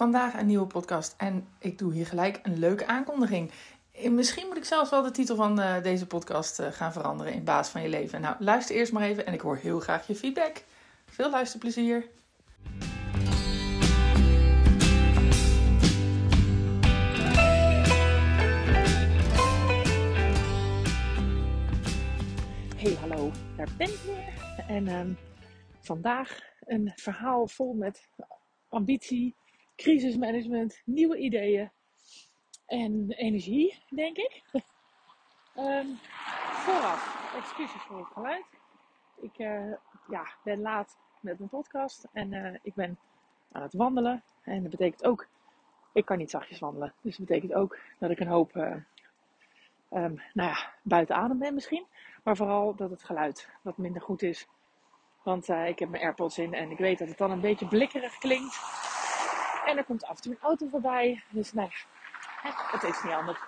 Vandaag een nieuwe podcast en ik doe hier gelijk een leuke aankondiging. Misschien moet ik zelfs wel de titel van uh, deze podcast uh, gaan veranderen in baas van je leven. Nou, luister eerst maar even en ik hoor heel graag je feedback. Veel luisterplezier. Hey, hallo, daar ben ik weer. En um, vandaag een verhaal vol met ambitie, crisismanagement, nieuwe ideeën en energie, denk ik. um, vooraf, excuses voor het geluid. Ik uh, ja, ben laat met mijn podcast en uh, ik ben aan het wandelen. En dat betekent ook, ik kan niet zachtjes wandelen. Dus dat betekent ook dat ik een hoop, uh, um, nou ja, buiten adem ben misschien. Maar vooral dat het geluid wat minder goed is. Want ik heb mijn AirPods in en ik weet dat het dan een beetje blikkerig klinkt. En er komt af en toe een auto voorbij. Dus nou ja, het is niet anders.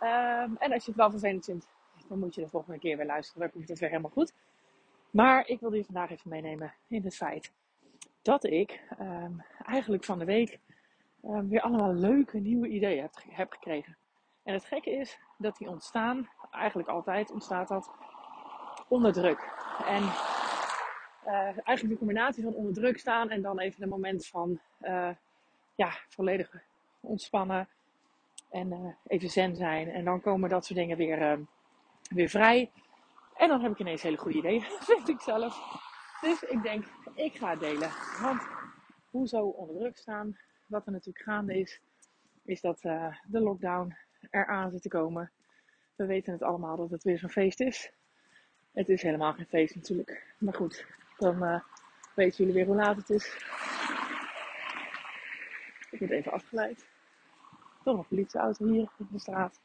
Um, en als je het wel vervelend vindt, dan moet je de volgende keer weer luisteren. Dan komt het weer helemaal goed. Maar ik wilde je vandaag even meenemen in het feit dat ik um, eigenlijk van de week um, weer allemaal leuke nieuwe ideeën heb, heb gekregen. En het gekke is dat die ontstaan, eigenlijk altijd ontstaat dat, onder druk. En uh, eigenlijk de combinatie van onder druk staan en dan even een moment van uh, ja, volledig ontspannen en uh, even zen zijn. En dan komen dat soort dingen weer, weer vrij. En dan heb ik ineens hele goede ideeën, vind ik zelf. Dus ik denk, ik ga het delen. Want hoezo onder druk staan? Wat er natuurlijk gaande is, is dat uh, de lockdown eraan zit te komen. We weten het allemaal dat het weer zo'n feest is. Het is helemaal geen feest natuurlijk. Maar goed, dan weten jullie weer hoe laat het is. Word even afgeleid. Toch een politieauto hier in de straat.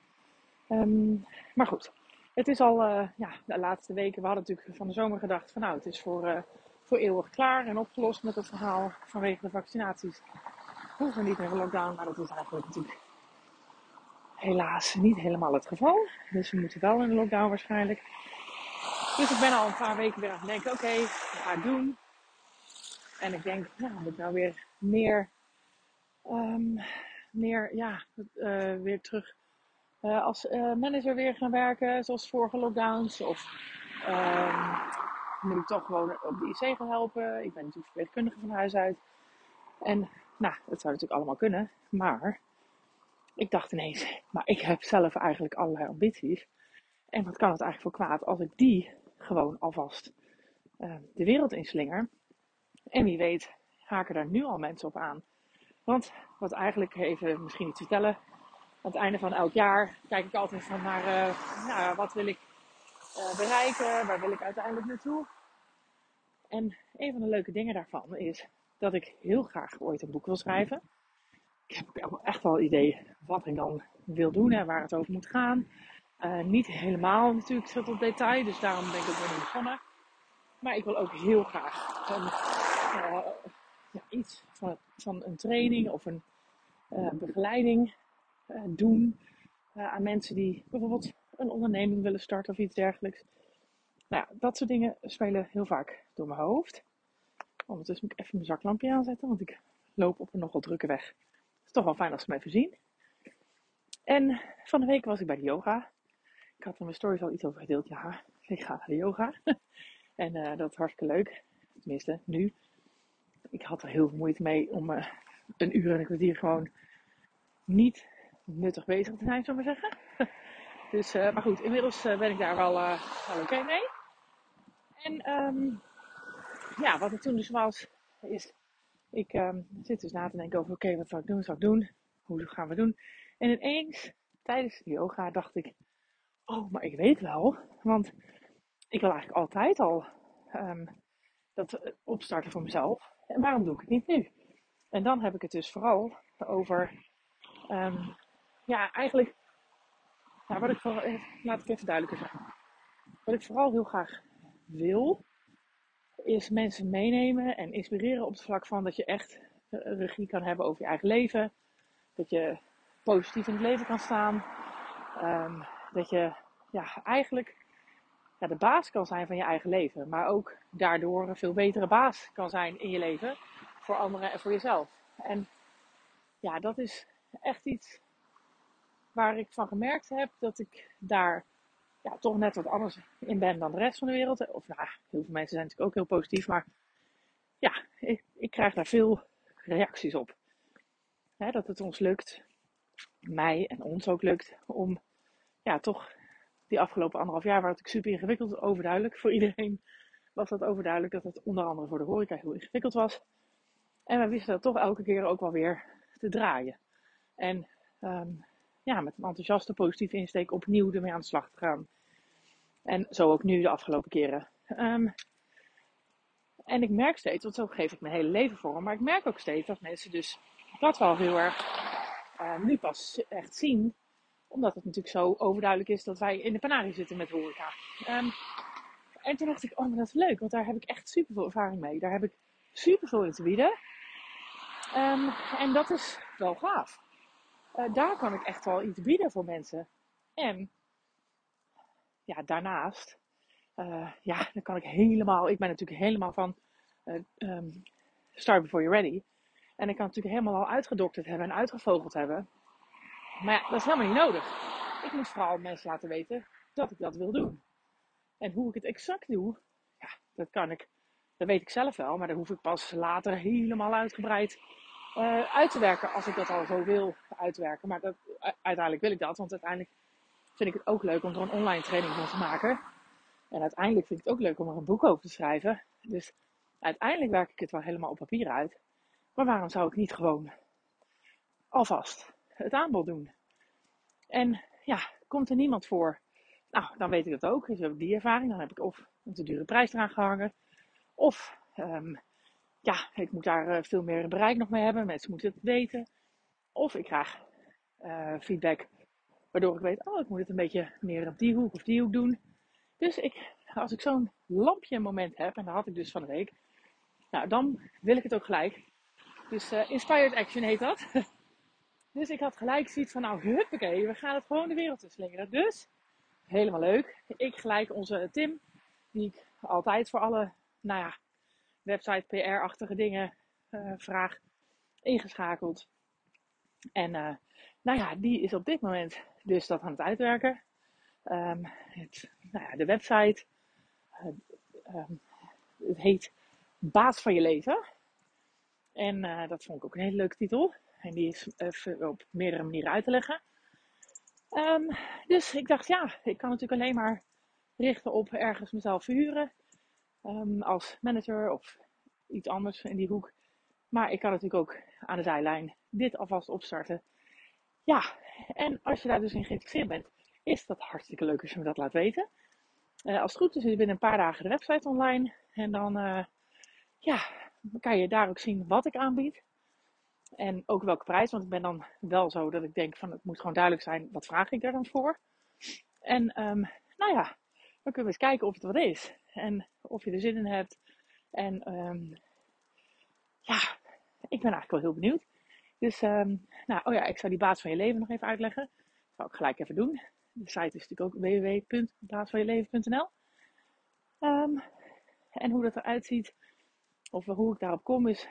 Um, maar goed, het is al uh, ja, de laatste weken. We hadden natuurlijk van de zomer gedacht van nou, het is voor, uh, voor eeuwig klaar en opgelost met het verhaal vanwege de vaccinaties. Hoeven we niet meer lockdown, maar dat is eigenlijk natuurlijk helaas niet helemaal het geval. Dus we moeten wel in de lockdown waarschijnlijk. Dus ik ben al een paar weken weer aan het denken, oké, okay, we gaan doen. En ik denk, nou, moet ik nou weer meer, um, meer, ja, uh, weer terug uh, als uh, manager weer gaan werken, zoals vorige lockdowns? Of uh, moet ik toch gewoon op de IC gaan helpen? Ik ben natuurlijk verpleegkundige van huis uit. En nou, dat zou natuurlijk allemaal kunnen. Maar ik dacht ineens, maar ik heb zelf eigenlijk allerlei ambities. En wat kan het eigenlijk voor kwaad als ik die gewoon alvast de wereld inslinger? En wie weet haken daar nu al mensen op aan. Want wat eigenlijk even misschien iets vertellen aan het einde van elk jaar kijk ik altijd van naar uh, nou, wat wil ik uh, bereiken, waar wil ik uiteindelijk naartoe. En een van de leuke dingen daarvan is dat ik heel graag ooit een boek wil schrijven. Ik heb ook echt wel idee wat ik dan wil doen en waar het over moet gaan. Uh, niet helemaal natuurlijk tot op detail, dus daarom ben ik ook weer begonnen. Maar ik wil ook heel graag een, ja, iets van, van, een training of een begeleiding uh, doen uh, aan mensen die bijvoorbeeld een onderneming willen starten of iets dergelijks. Nou dat soort dingen spelen heel vaak door mijn hoofd. Ondertussen moet ik even mijn zaklampje aanzetten, want ik loop op een nogal drukke weg. Het is toch wel fijn als ze mij voorzien. En van de week was ik bij de yoga. Ik had er mijn stories al iets over gedeeld. Ja, ik ga naar de yoga. en dat is hartstikke leuk. Tenminste, nu. Ik had er heel veel moeite mee om uh, een uur en een kwartier gewoon niet nuttig bezig te zijn, ik maar zeggen. dus, uh, maar goed, inmiddels uh, ben ik daar wel, oké mee. En um, ja, wat het toen dus was, is, ik um, zit dus na te denken over, oké, wat zal ik doen, wat zal ik doen? Hoe gaan we doen? En ineens, tijdens de yoga, dacht ik, oh, maar ik weet wel, want ik wil eigenlijk altijd al um, dat opstarten voor mezelf. En waarom doe ik het niet nu? En dan heb ik het dus vooral over um, ja, eigenlijk, nou, wat ik vooral, eh, laat ik even duidelijker zeggen. Wat ik vooral heel graag wil, is mensen meenemen en inspireren op het vlak van dat je echt regie kan hebben over je eigen leven. Dat je positief in het leven kan staan. Um, dat je ja, eigenlijk ja, de baas kan zijn van je eigen leven. Maar ook daardoor een veel betere baas kan zijn in je leven. Voor anderen en voor jezelf. En ja, dat is echt iets waar ik van gemerkt heb dat ik daar ja, toch net wat anders in ben dan de rest van de wereld. Of nou, heel veel mensen zijn natuurlijk ook heel positief, maar ja, ik, ik krijg daar veel reacties op. dat het ons lukt, mij en ons ook lukt, om ja, toch die afgelopen anderhalf jaar waar het super ingewikkeld, overduidelijk voor iedereen was dat overduidelijk dat het onder andere voor de horeca heel ingewikkeld was. En we wisten dat toch elke keer ook wel weer te draaien. En ehm, ja, met een enthousiaste, positieve insteek opnieuw ermee aan de slag te gaan. En zo ook nu de afgelopen keren. Ehm, en ik merk steeds, want zo geef ik mijn hele leven voor, maar ik merk ook steeds dat mensen dus dat wel heel erg uh, nu pas echt zien. Omdat het natuurlijk zo overduidelijk is dat wij in de panarie zitten met horeca. Um, en toen dacht ik, oh, maar dat is leuk, want daar heb ik echt super veel ervaring mee. Daar heb ik super veel in te bieden. Um, en dat is wel gaaf. Uh, daar kan ik echt wel iets bieden voor mensen. En ja, daarnaast, uh, ja, dan kan ik helemaal, ik ben natuurlijk helemaal van uh, um, Start Before You're Ready. En ik kan natuurlijk helemaal al uitgedokterd hebben en uitgevogeld hebben. Maar ja, dat is helemaal niet nodig. Ik moet vooral mensen laten weten dat ik dat wil doen. En hoe ik het exact doe, ja, dat kan ik, dat weet ik zelf wel. Maar dan hoef ik pas later helemaal uitgebreid uh, uit te werken als ik dat al zo wil uitwerken. Maar dat, uiteindelijk wil ik dat, want uiteindelijk vind ik het ook leuk om er een online training van te maken. En uiteindelijk vind ik het ook leuk om er een boek over te schrijven. Dus uiteindelijk werk ik het wel helemaal op papier uit. Maar waarom zou ik niet gewoon alvast het aanbod doen? En ja, komt er niemand voor? Nou, dan weet ik dat ook. Dus heb ik die ervaring. Dan heb ik of een te dure prijs eraan gehangen. Of um, ja, ik moet daar uh, veel meer bereik nog mee hebben. Mensen moeten het weten. Of ik krijg uh, feedback waardoor ik weet, oh, ik moet het een beetje meer op die hoek of die hoek doen. Dus ik, als ik zo'n lampje moment heb, en dat had ik dus van de week, nou, dan wil ik het ook gelijk. Dus uh, Inspired Action heet dat. dus ik had gelijk zoiets van, nou, huppakee, we gaan het gewoon de wereld in slingeren. Dus, helemaal leuk. Ik gelijk onze Tim, die ik altijd voor alle, nou ja, website PR-achtige dingen uh, vraag, ingeschakeld. En uh, nou ja, die is op dit moment dus dat aan het uitwerken. Um, het, nou ja, de website, um, het heet Baas van je leven. En dat vond ik ook een hele leuke titel. En die is op meerdere manieren uit te leggen. Um, dus ik dacht, ja, ik kan natuurlijk alleen maar richten op ergens mezelf verhuren. Um, als manager of iets anders in die hoek. Maar ik kan natuurlijk ook aan de zijlijn dit alvast opstarten. Ja, en als je daar dus in geïnteresseerd bent, is dat hartstikke leuk als je me dat laat weten. Uh, als het goed is, is binnen een paar dagen de website online. En dan uh, ja, kan je daar ook zien wat ik aanbied. En ook welke prijs, want ik ben dan wel zo dat ik denk van het moet gewoon duidelijk zijn, wat vraag ik daar dan voor. En um, nou ja, dan kunnen we eens kijken of het wat is. En of je er zin in hebt. En um, ja, ik ben eigenlijk wel heel benieuwd. Dus, um, nou, oh ja, ik zou die baas van je leven nog even uitleggen. Dat zou ik gelijk even doen. De site is natuurlijk ook www.baasvanjeleven.nl. En hoe dat eruit ziet, of hoe ik daarop kom, is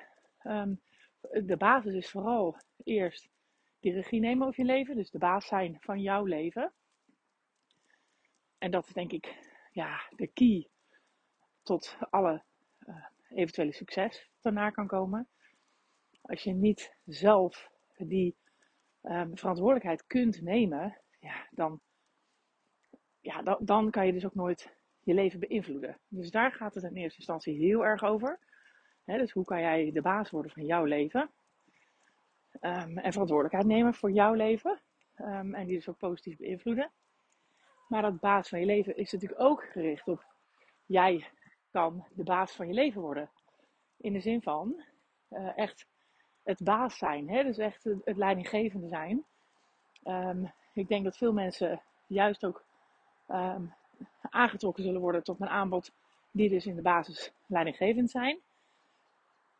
de basis is vooral eerst die regie nemen over je leven. Dus de baas zijn van jouw leven. En dat is denk ik ja, de key tot alle uh, eventuele succes daarna kan komen als je niet zelf die um, verantwoordelijkheid kunt nemen, ja, dan, ja, dan, dan kan je dus ook nooit je leven beïnvloeden. Dus daar gaat het in eerste instantie heel erg over. Dus hoe kan jij de baas worden van jouw leven? Um, en verantwoordelijkheid nemen voor jouw leven. Um, en die dus ook positief beïnvloeden. Maar dat baas van je leven is natuurlijk ook gericht op jij kan de baas van je leven worden. In de zin van uh, echt het baas zijn. Dus echt het, leidinggevende zijn. Um, ik denk dat veel mensen juist ook aangetrokken zullen worden tot mijn aanbod, die dus in de basis leidinggevend zijn.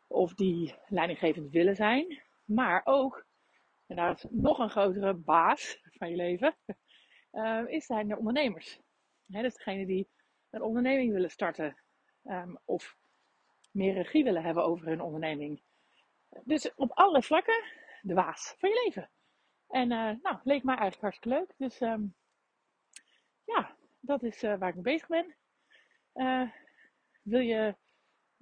Of die leidinggevend willen zijn. Maar ook, en daar is nog een grotere baas van je leven, uh, is zijn de ondernemers. Hè, dus degene die een onderneming willen starten. Um, of meer regie willen hebben over hun onderneming. Dus op alle vlakken de waas van je leven. En uh, nou, leek mij eigenlijk hartstikke leuk. Dus um, ja, dat is uh, waar ik mee bezig ben. Wil je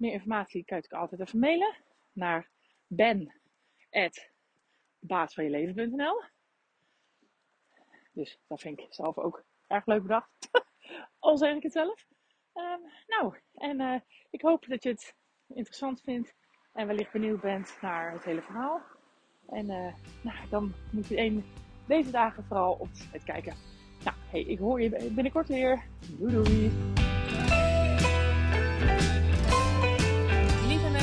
meer informatie, kan je altijd even mailen naar ben.baasvanjeleven.nl Dus dat vind ik zelf ook erg leuk bedacht. Al zeg ik het zelf. Um, nou, en ik hoop dat je het interessant vindt en wellicht benieuwd bent naar het hele verhaal. En uh, nou, dan moet je een, deze dagen vooral op het kijken. Nou, ik hoor je binnenkort weer. Doei doei!